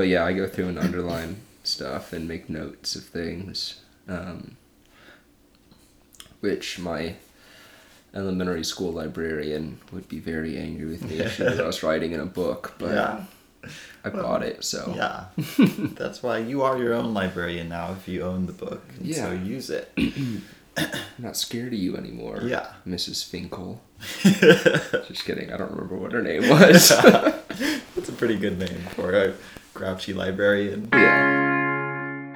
but yeah, I go through and underline stuff and make notes of things, um, which my elementary school librarian would be very angry with me if she knew I was writing in a book. But yeah. I bought it, so Yeah. That's why you are your own librarian now if you own the book. And So Yeah. use it. Not scared of you anymore. Yeah. Mrs. Finkel. Just kidding. I don't remember what her name was. That's a pretty good name for grouchy librarian. Oh, yeah.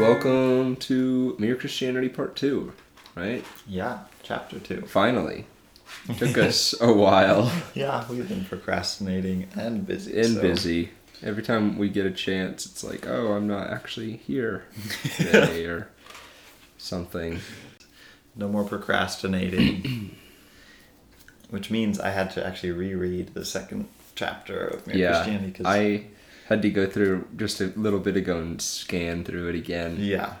Welcome to Mere Christianity Part 2, right? Yeah. Chapter two. Finally. Took us a while Yeah, we've been procrastinating and busy. and so- busy. Every time we get a chance, it's like, oh, I'm not actually here today or something. No more procrastinating. Which means I had to actually reread the second chapter of Mere yeah, Christianity. 'cause- I had to go through just a little bit ago and scan through it again. Yeah.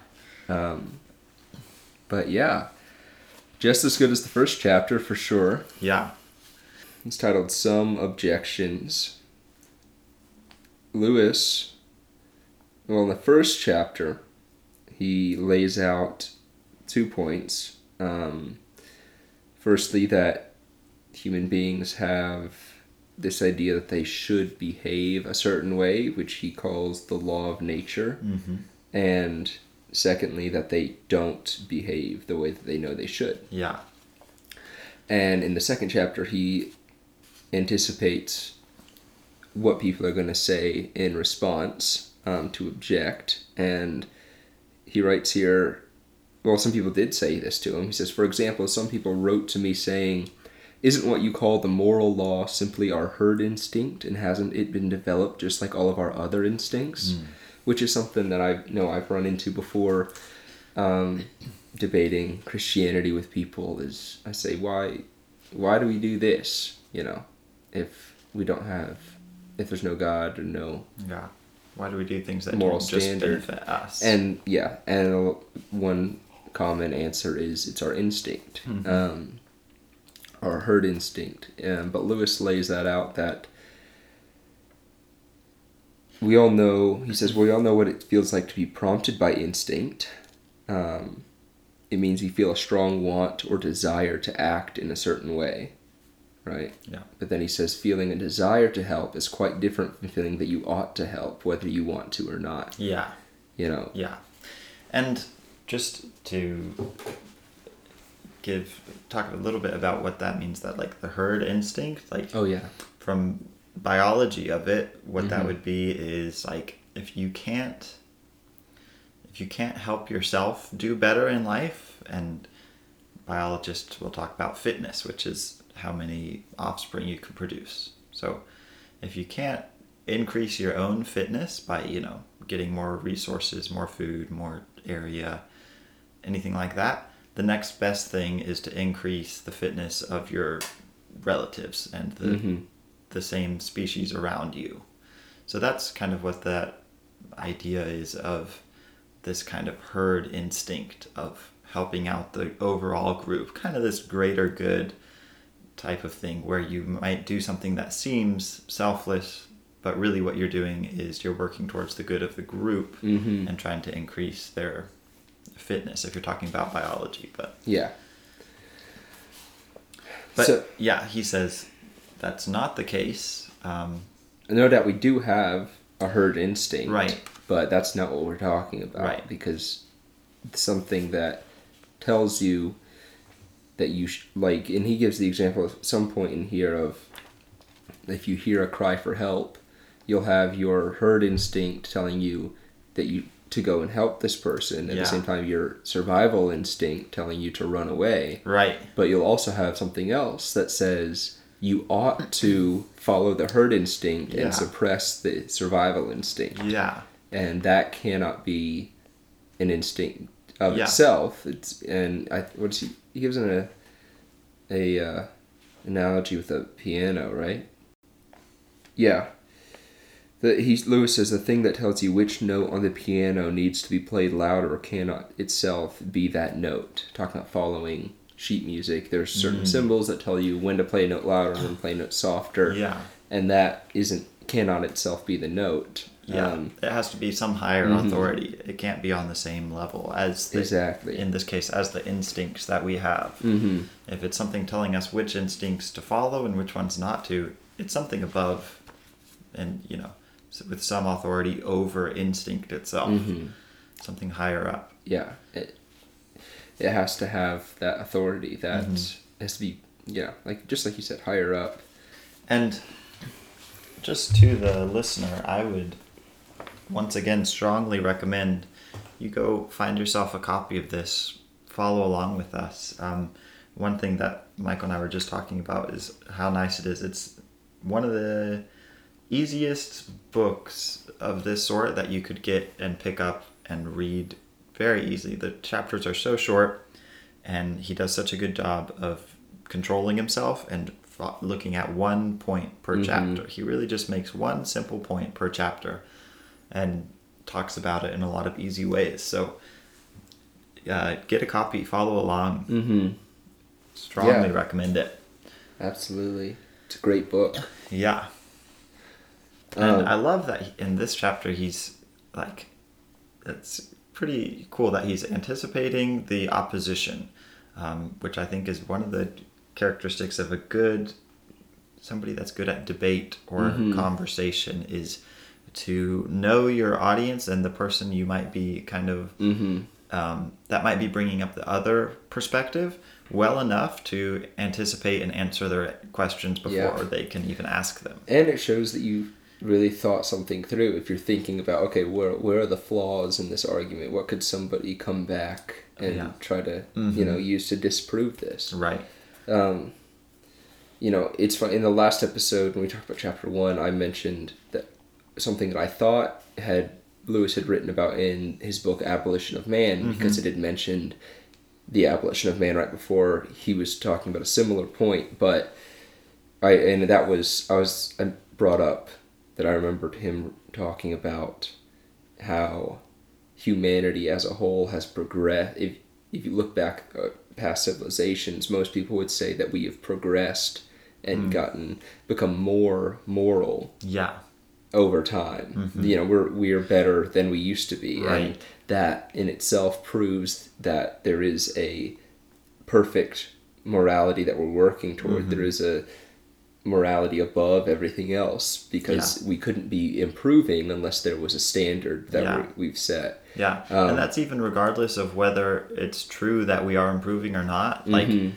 Um, but yeah, just as good as the first chapter for sure. Yeah. It's titled Some Objections. Lewis, well, in the first chapter, he lays out two points. Um, firstly, that human beings have this idea that they should behave a certain way, which he calls the law of nature. Mm-hmm. And secondly, that they don't behave the way that they know they should. Yeah. And in the second chapter, he anticipates what people are going to say in response um, to object. And he writes here, well, some people did say this to him. He says, for example, some people wrote to me saying, Isn't what you call the moral law simply our herd instinct, and hasn't it been developed just like all of our other instincts? Which is something that I know I've run into before um, debating Christianity with people. Is I say, why, why do we do this? You know, if we don't have, if there's no God or no Yeah. Why do we do things that Moral standard. benefit us? and yeah, and one common answer is it's our instinct, um, our herd instinct. Um, but Lewis lays that out that we all know. He says well, we all know what it feels like to be prompted by instinct. Um, it means you feel a strong want or desire to act in a certain way, right? Yeah. But then he says feeling a desire to help is quite different from feeling that you ought to help, whether you want to or not. yeah. You know, Yeah. And just to give talk a little bit about what that means that like the herd instinct like Oh yeah. from biology of it what that Mhm. would be is like if you can't if you can't help yourself do better in life and biologists will talk about fitness which is how many offspring you can produce so if you can't increase your own fitness by you know getting more resources more food more area anything like that the next best thing is to increase the fitness of your relatives and the Mhm. the same species around you. So that's kind of what that idea is of this kind of herd instinct of helping out the overall group, kind of this greater good type of thing where you might do something that seems selfless, but really what you're doing is you're working towards the good of the group Mm-hmm. and trying to increase their fitness if you're talking about biology. But Yeah. but So- yeah, he says that's not the case. Um, No doubt we do have a herd instinct. Right. But that's not what we're talking about. Right. Because something that tells you that you sh- like, and he gives the example at some point in here of if you hear a cry for help, you'll have your herd instinct telling you that you to go and help this person. At Yeah. the same time, your survival instinct telling you to run away. right. but you'll also have something else that says you ought to follow the herd instinct Yeah. and suppress the survival instinct Yeah. and that cannot be an instinct of Yeah. itself it's and i what's he he gives an a a uh, analogy with a piano right yeah The, he Lewis says the thing that tells you which note on the piano needs to be played louder or cannot itself be that note. Talking about following sheet music, there's certain Mm. symbols that tell you when to play a note louder and when to play a note softer. Yeah. and that isn't cannot itself be the note. Yeah, Um, it has to be some higher Mhm. authority. It can't be on the same level as the, Exactly. in this case as the instincts that we have. mhm. If it's something telling us which instincts to follow and which ones not to, it's something above, and you know, with some authority over instinct itself, Mhm. something higher up. Yeah, it it has to have that authority. That Mhm. has to be yeah, like just like you said, higher up. And just to the listener, I would once again strongly recommend you go find yourself a copy of this, follow along with us. Um, one thing that Mikel and I were just talking about is how nice it is. It's one of the easiest books of this sort that you could get and pick up and read very easily. The chapters are so short, and he does such a good job of controlling himself and looking at one point per Mhm. chapter. He really just makes one simple point per chapter and talks about it in a lot of easy ways. So, uh, get a copy, follow along. Mm-hmm. Strongly Yeah. recommend it. Absolutely, it's a great book. Yeah. And Um, I love that in this chapter he's like, it's pretty cool that he's anticipating the opposition, um, which I think is one of the characteristics of a good somebody that's good at debate or Mhm. conversation is to know your audience and the person you might be kind of Mm-hmm. um, that might be bringing up the other perspective well enough to anticipate and answer their questions before Yeah. they can even ask them. And it shows that you really thought something through. If you're thinking about, okay, where where are the flaws in this argument? What could somebody come back and Yeah. try to Mhm. you know use to disprove this? Right. um, you know, it's fun. In the last episode, when we talked about chapter one, I mentioned that something that I thought had Lewis had written about in his book Abolition of Man because it had mentioned the abolition of man right before he was talking about a similar point. But I and that was I was I brought up that I remembered him talking about how humanity as a whole has progressed. If if you look back uh, past civilizations, most people would say that we have progressed and gotten become more moral Yeah. Over time. You know, we're we are better than we used to be, and Right. that in itself proves that there is a perfect morality that we're working toward. There is a morality above everything else because we couldn't be improving unless there was a standard that Yeah. we, we've set. Yeah. Um, and that's even regardless of whether it's true that we are improving or not. Like, Mhm.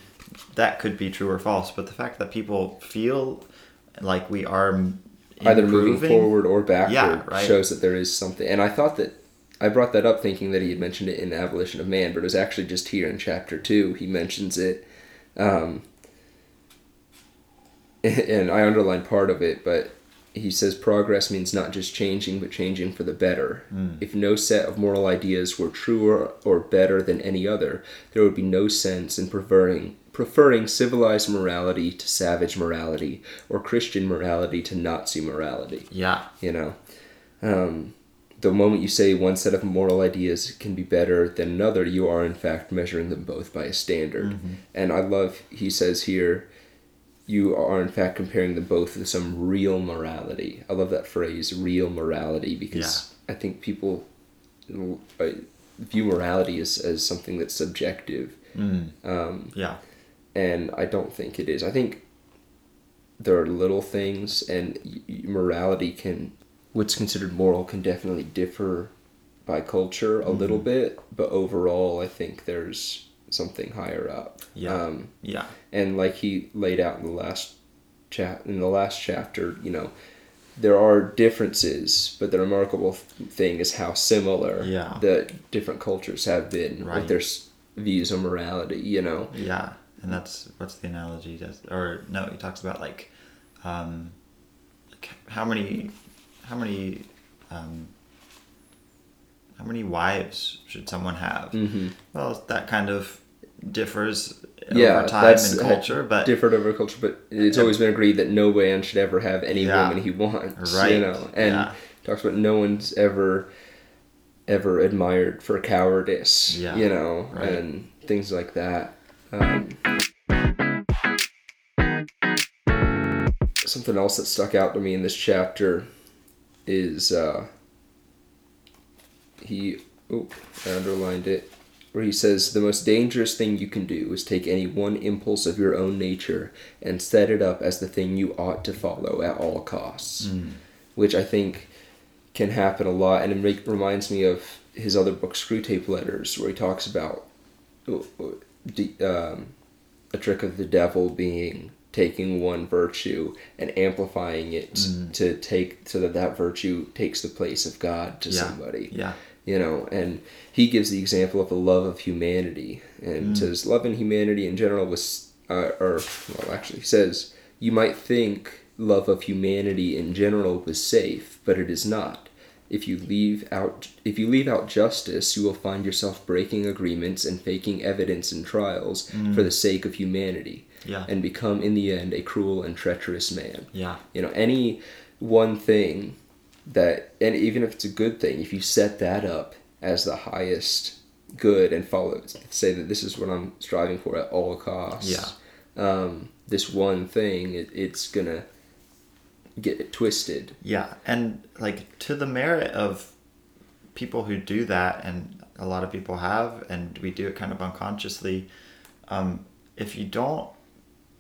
that could be true or false. But the fact that people feel like we are Either moving forward or backward Yeah, right. shows that there is something. And I thought that I brought that up thinking that he had mentioned it in Abolition of Man, but it was actually just here in chapter two. He mentions it. Um, and I underlined part of it, but he says progress means not just changing, but changing for the better. If no set of moral ideas were truer or better than any other, there would be no sense in preferring preferring civilized morality to savage morality or Christian morality to Nazi morality. Yeah. You know, um, the moment you say one set of moral ideas can be better than another, you are in fact measuring them both by a standard. And I love he says here, you are in fact comparing them both to some real morality. I love that phrase, real morality, because I think people uh, view morality as, as something that's subjective. Mm. Um, Yeah. and I don't think it is. I think there are little things, and morality can, what's considered moral, can definitely differ by culture a little bit, but overall, I think there's something higher up. Yeah. Um, Yeah. and like he laid out in the last chat in the last chapter, you know, there are differences, but the remarkable thing is how similar Yeah. the different cultures have been Right. with their views on morality. You know. Yeah, and that's what's the analogy does, or no, he talks about like, um, like how many, how many, um, how many wives should someone have? Mm-hmm. Well, that kind of differs Yeah, over time and culture, but different over culture, but it's always been agreed that no man should ever have any Yeah. woman he wants. You know, and Yeah. talks about no one's ever ever admired for cowardice. Yeah. You know, Right. and things like that. Um, something else that stuck out to me in this chapter is uh, he. Oh, I underlined it where he says the most dangerous thing you can do is take any one impulse of your own nature and set it up as the thing you ought to follow at all costs, which I think can happen a lot, and it make, reminds me of his other book, Screwtape Letters, where he talks about um, a trick of the devil being taking one virtue and amplifying it to take so that that virtue takes the place of God to Yeah. somebody yeah, you know and he gives the example of the love of humanity. And says love and humanity in general was uh, or well actually he says you might think love of humanity in general was safe but it is not. If you leave out if you leave out justice you will find yourself breaking agreements and faking evidence in trials for the sake of humanity Yeah. and become in the end a cruel and treacherous man. Yeah, you know any one thing that and even if it's a good thing if you set that up as the highest good and follow say that this is what i'm striving for at all costs Yeah. um, this one thing it, it's gonna get twisted yeah, and like to the merit of people who do that, and a lot of people have, and we do it kind of unconsciously. Um, if you don't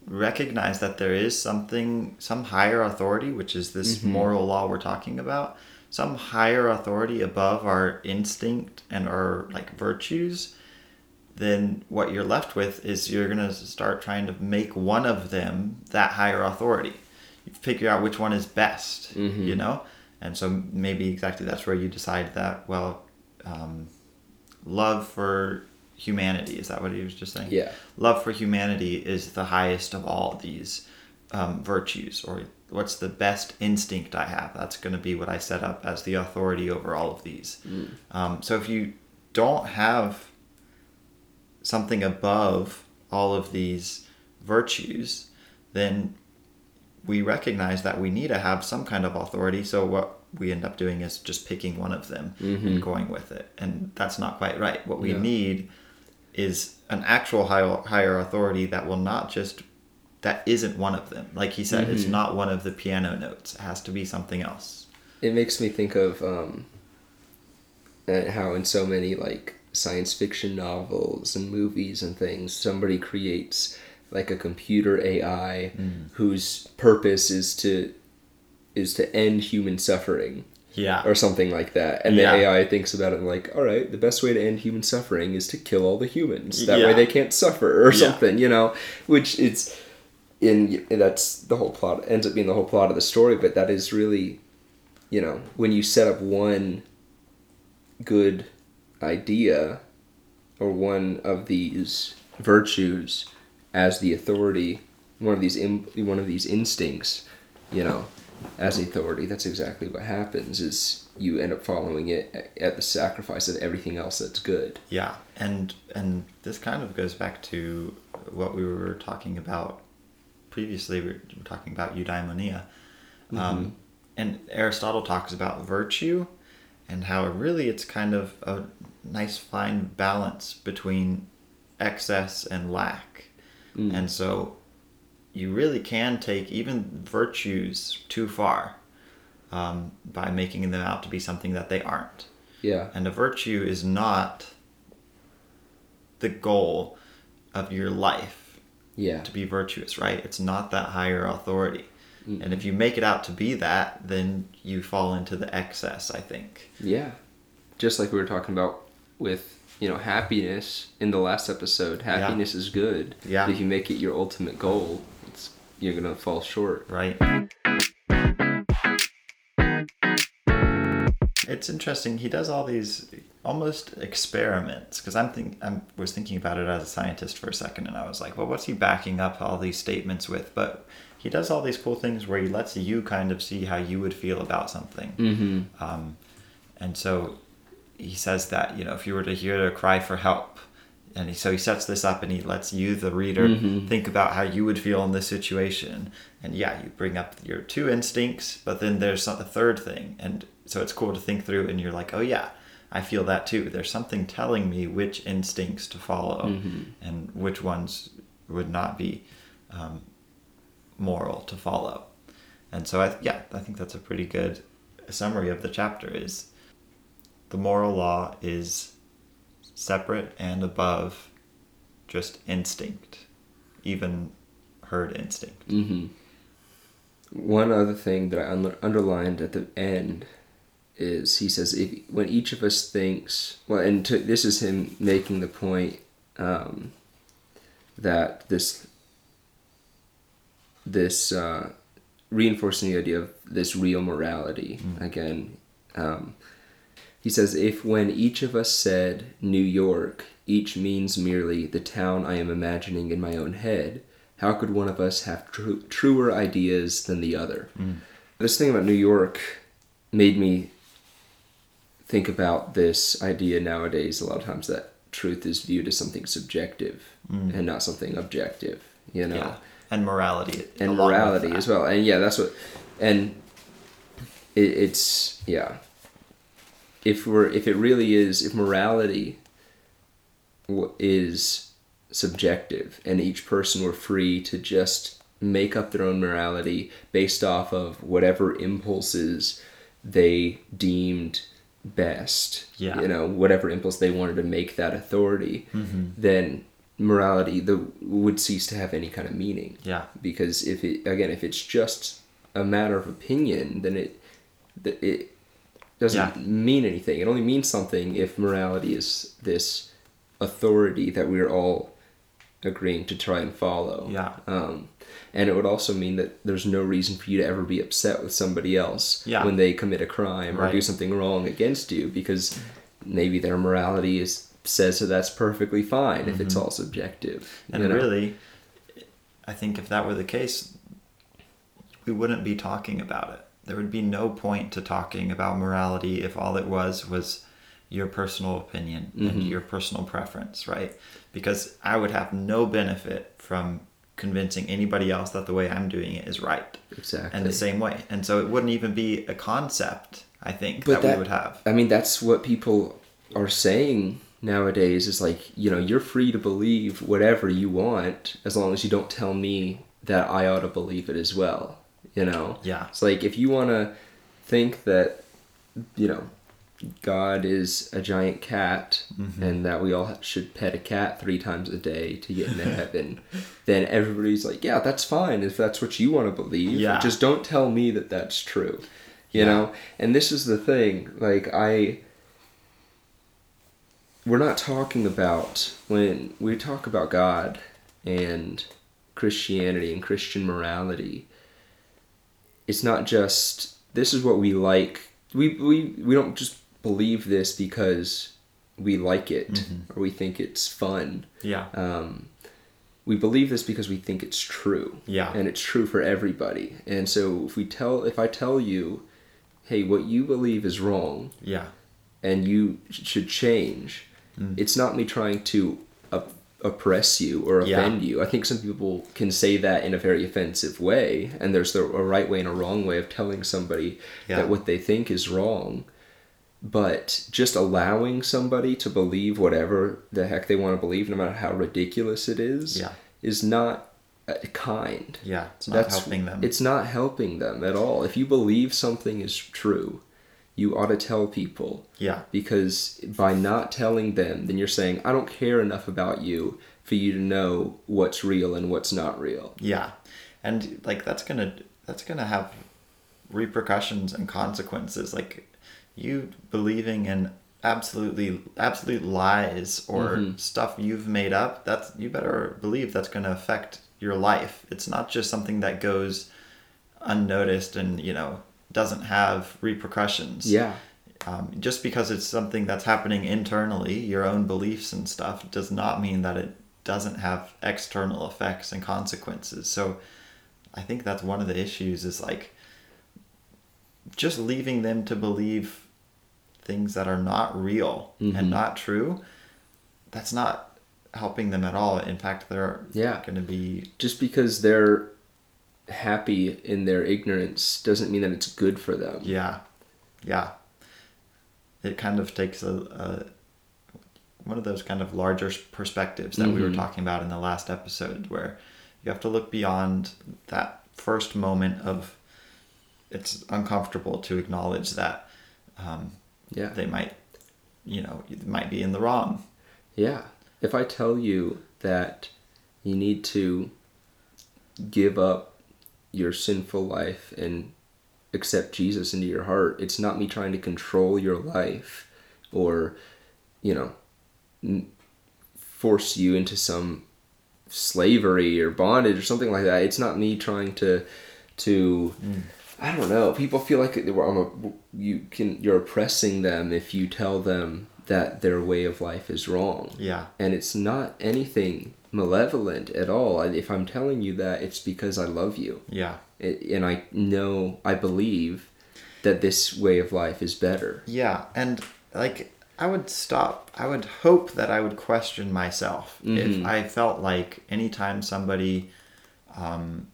recognize that there is something, some higher authority, which is this moral law we're talking about, some higher authority above our instinct and our like virtues, then what you're left with is you're gonna start trying to make one of them that higher authority. You figure out which one is best, you know, and so maybe exactly that's where you decide that well, um, love for humanity is that what he was just saying? Yeah. love for humanity is the highest of all these um, virtues, or what's the best instinct I have? That's going to be what I set up as the authority over all of these. Um, so if you don't have something above all of these virtues, then we recognize that we need to have some kind of authority. So what we end up doing is just picking one of them and going with it, and that's not quite right. What we Yeah. need is an actual higher, higher authority that will not just that isn't one of them. Like he said, it's not one of the piano notes. It has to be something else. it makes me think of um, uh, how in so many like science fiction novels and movies and things somebody creates like a computer ai whose purpose is to is to end human suffering Yeah. or something like that. And the ai thinks about it and like all right the best way to end human suffering is to kill all the humans. That way they can't suffer or Yeah. something you know? Which it's in that's the whole plot ends up being the whole plot of the story but that is really you know when you set up one good idea or one of these virtues as the authority one of these Im- one of these instincts you know as authority that's exactly what happens is you end up following it at the sacrifice of everything else that's good. Yeah, and and this kind of goes back to what we were talking about previously. We were talking about eudaimonia, um, and Aristotle talks about virtue, and how really it's kind of a nice fine balance between excess and lack, and so you really can take even virtues too far um, by making them out to be something that they aren't. yeah And a virtue is not the goal of your life yeah to be virtuous, right? It's not that higher authority. And if you make it out to be that, then you fall into the excess, I think. Yeah. Just like we were talking about with, you know, happiness in the last episode. Happiness is good. Yeah. If you make it your ultimate goal, you're gonna fall short. Right. It's interesting. He does all these almost experiments because I'm think I was thinking about it as a scientist for a second, and I was like, well, what's he backing up all these statements with? But he does all these cool things where he lets you kind of see how you would feel about something. Mm-hmm. Um, and so he says that, you know, if you were to hear a cry for help, and he, so he sets this up and he lets you the reader Mm-hmm. think about how you would feel in this situation and yeah you bring up your two instincts but then there's some- a third thing and so it's cool to think through and you're like oh yeah i feel that too there's something telling me which instincts to follow Mm-hmm. and which ones would not be um, moral to follow and so I, yeah i think that's a pretty good summary of the chapter is the moral law is separate and above just instinct, even herd instinct. Mm-hmm. One other thing that I un- underlined at the end is he says if when each of us thinks well, and to, this is him making the point um, that this this uh, reinforcing the idea of this real morality again. Um, he says, if when each of us said New York, each means merely the town I am imagining in my own head, how could one of us have tru- truer ideas than the other? This thing about New York made me think about this idea nowadays a lot of times that truth is viewed as something subjective and not something objective, you know? Yeah, and morality. and morality as well. And yeah, that's what, and it, it's yeah. If we're if it really is if morality is subjective and each person were free to just make up their own morality based off of whatever impulses they deemed best Yeah. you know whatever impulse they wanted to make that authority Mm-hmm. then morality the would cease to have any kind of meaning Yeah, because if it again if it's just a matter of opinion then it it doesn't Yeah. mean anything it only means something if morality is this authority that we're all agreeing to try and follow Yeah. um, and it would also mean that there's no reason for you to ever be upset with somebody else Yeah. when they commit a crime or do something wrong against you because maybe their morality is says that that's perfectly fine if it's all subjective Mm-hmm. and you know? really, I think if that were the case, we wouldn't be talking about it. There would be no point to talking about morality if all it was was your personal opinion and Mm-hmm. your personal preference, right? Because I would have no benefit from convincing anybody else that the way I'm doing it is right. exactly And the same way. And so it wouldn't even be a concept, I think, But that, we would have. I mean, that's what people are saying nowadays. Is like, you know, you're free to believe whatever you want as long as you don't tell me that I ought to believe it as well. You know. Yeah. It's like if you want to think that, you know, God is a giant cat Mm-hmm. and that we all should pet a cat three times a day to get into heaven, then everybody's like, yeah, that's fine if that's what you want to believe. Yeah. Just don't tell me that that's true. You Yeah. know? And this is the thing. Like, I. We're not talking about when we talk about God and Christianity and Christian morality. It's not just this is what we like. We we we don't just believe this because we like it or we think it's fun. Yeah. Um, we believe this because we think it's true. Yeah. And it's true for everybody. And so if we tell if I tell you, hey, what you believe is wrong Yeah. and you sh- should change, it's not me trying to oppress you or Yeah. offend you. I think some people can say that in a very offensive way, and there's the, a right way and a wrong way of telling somebody Yeah. that what they think is wrong. But just allowing somebody to believe whatever the heck they want to believe, no matter how ridiculous it is, Yeah. is not uh, kind. Yeah. It's not helping them. It's not helping them at all. If you believe something is true, you ought to tell people yeah. because by not telling them, then you're saying, I don't care enough about you for you to know what's real and what's not real. Yeah, and like that's gonna that's gonna have repercussions and consequences. Like you believing in absolutely absolute lies or mm-hmm. stuff you've made up. That's you better believe that's gonna affect your life. It's not just something that goes unnoticed and you know doesn't have repercussions. Yeah. Um, just because it's something that's happening internally, your own beliefs and stuff, does not mean that it doesn't have external effects and consequences. So I think that's one of the issues is like just leaving them to believe things that are not real and not true. That's not helping them at all. In fact, they're Yeah. going to be Just because they're happy in their ignorance doesn't mean that it's good for them. yeah, yeah. It kind of takes a, a one of those kind of larger perspectives that we were Mhm. talking about in the last episode, where you have to look beyond that first moment of it's uncomfortable to acknowledge that um, Yeah. they might, you know, might be in the wrong. Yeah. If I tell you that you need to give up your sinful life and accept Jesus into your heart, it's not me trying to control your life or, you know, n- force you into some slavery or bondage or something like that. It's not me trying to to hmm. I don't know. People feel like they were on a, you can you're oppressing them if you tell them that their way of life is wrong. Yeah, And it's not anything malevolent at all. If I'm telling you that, it's because I love you. yeah, and I know, I believe that this way of life is better. yeah. And like, I would stop. I would hope that I would question myself if Mhm. I felt like anytime somebody um,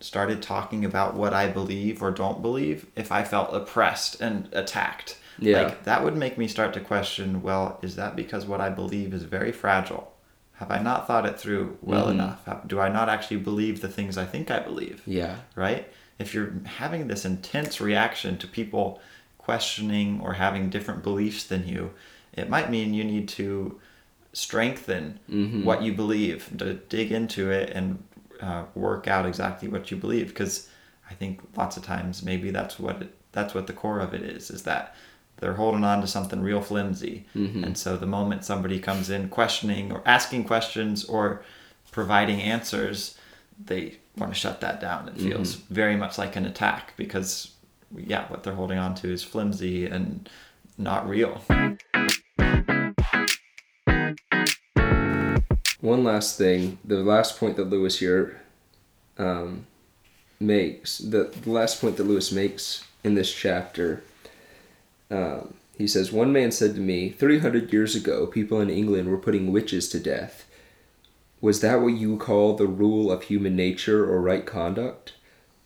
started talking about what I believe or don't believe, if I felt oppressed and attacked. Yeah. Like that would make me start to question, well, is that because what I believe is very fragile? Have I not thought it through well Mhm. enough? Do I not actually believe the things I think I believe? Yeah. Right? If you're having this intense reaction to people questioning or having different beliefs than you, it might mean you need to strengthen Mhm. what you believe, to dig into it and uh, work out exactly what you believe. Because I think lots of times maybe that's what it, that's what the core of it is. Is that they're holding on to something real flimsy, Mhm. and so the moment somebody comes in questioning or asking questions or providing answers, they want to shut that down. It feels very much like an attack because, yeah, what they're holding on to is flimsy and not real. One last thing, the last point that Lewis here um, makes, the, the last point that Lewis makes in this chapter, um, he says, One man said to me, 300 years ago, people in England were putting witches to death. Was that what you call the rule of human nature or right conduct?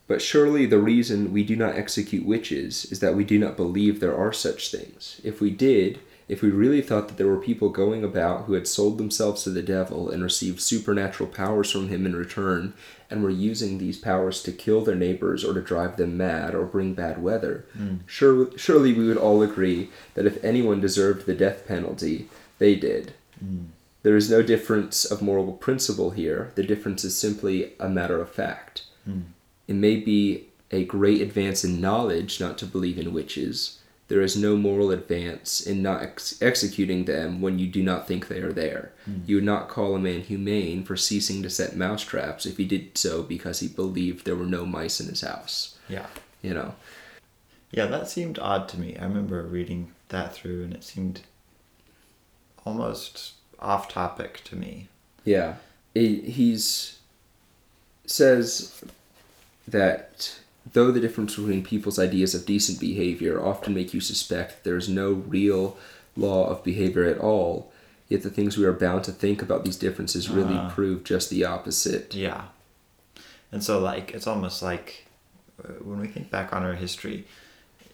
But surely the reason we do not execute witches is that we do not believe there are such things. If we did, if we really thought that there were people going about who had sold themselves to the devil and received supernatural powers from him in return, and were using these powers to kill their neighbors or to drive them mad or bring bad weather, hmm. sure, surely we would all agree that if anyone deserved the death penalty, they did. Hmm. There is no difference of moral principle here. The difference is simply a matter of fact. Hmm. It may be a great advance in knowledge not to believe in witches. There is no moral advance in not ex- executing them when you do not think they are there. Hmm. You would not call a man humane for ceasing to set mouse traps if he did so because he believed there were no mice in his house. Yeah. You know? Yeah, that seemed odd to me. I remember reading that through and it seemed almost off topic to me. Yeah. He he's says that though the difference between people's ideas of decent behavior often make you suspect there is no real law of behavior at all, yet the things we are bound to think about these differences really Ah. prove just the opposite. Yeah. And so, like, it's almost like uh, when we think back on our history,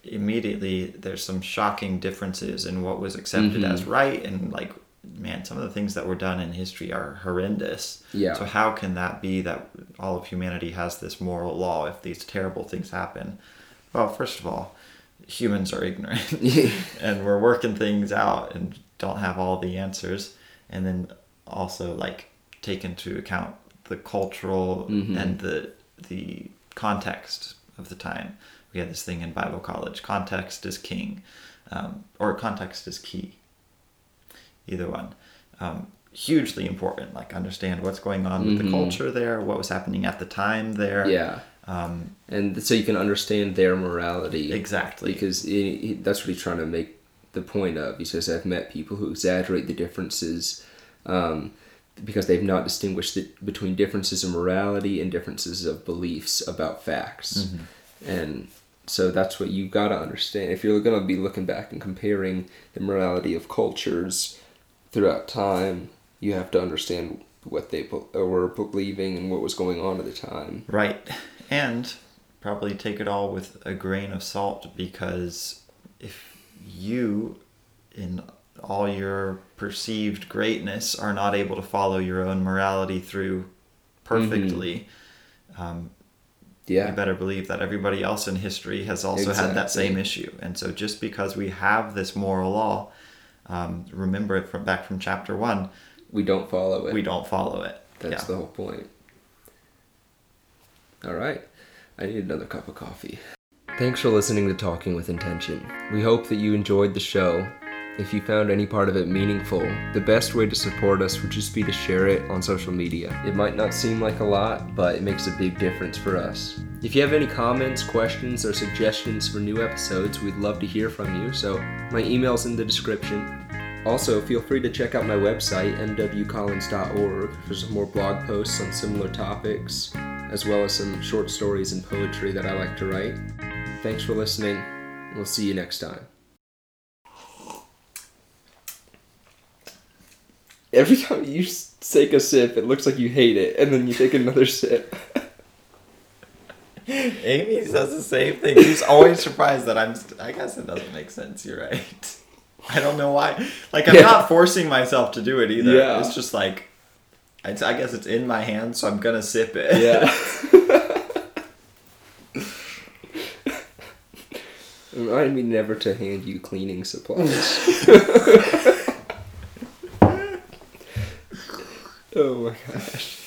immediately there's some shocking differences in what was accepted Mhm. as right. And, like, man, some of the things that were done in history are horrendous. Yeah. So, how can that be that all of humanity has this moral law if these terrible things happen? Well, first of all, humans are ignorant and we're working things out and don't have all the answers. And then also, like, take into account the cultural Mhm. and the the context of the time. We had this thing in Bible college: context is king, um, or context is key. Either one, um, hugely important. Like understand what's going on with the Mhm. culture there, what was happening at the time there. yeah. Um, And so you can understand their morality. exactly. because he, he, that's what he's trying to make the point of. He says, "I've met people who exaggerate the differences um, because they've not distinguished the, between differences in morality and differences of beliefs about facts." And so that's what you've got to understand if you're going to be looking back and comparing the morality of cultures throughout time. you have to understand what they be- were believing and what was going on at the time. Right. And probably take it all with a grain of salt because if you, in all your perceived greatness, are not able to follow your own morality through perfectly, um, Yeah. you better believe that everybody else in history has also had that same issue. And so just because we have this moral law, um, remember it from back from chapter one, We don't follow it. we don't follow it. That's yeah. the whole point. All right. I need another cup of coffee. Thanks for listening to Talking with Intention. We hope that you enjoyed the show. If you found any part of it meaningful, the best way to support us would just be to share it on social media. It might not seem like a lot, but it makes a big difference for us. If you have any comments, questions, or suggestions for new episodes, we'd love to hear from you. So, my email's in the description. Also, feel free to check out my website, mwcollins.org, for some more blog posts on similar topics, as well as some short stories and poetry that I like to write. Thanks for listening. We'll see you next time. Every time you take a sip, it looks like you hate it, and then you take another sip. Amy says the same thing. She's always surprised that I'm. St- I guess it doesn't make sense. You're right. I don't know why. Like I'm Yeah. not forcing myself to do it either. Yeah. It's just like, it's, I guess it's in my hand, so I'm gonna sip it. Yeah. Remind me never to hand you cleaning supplies. Oh my gosh.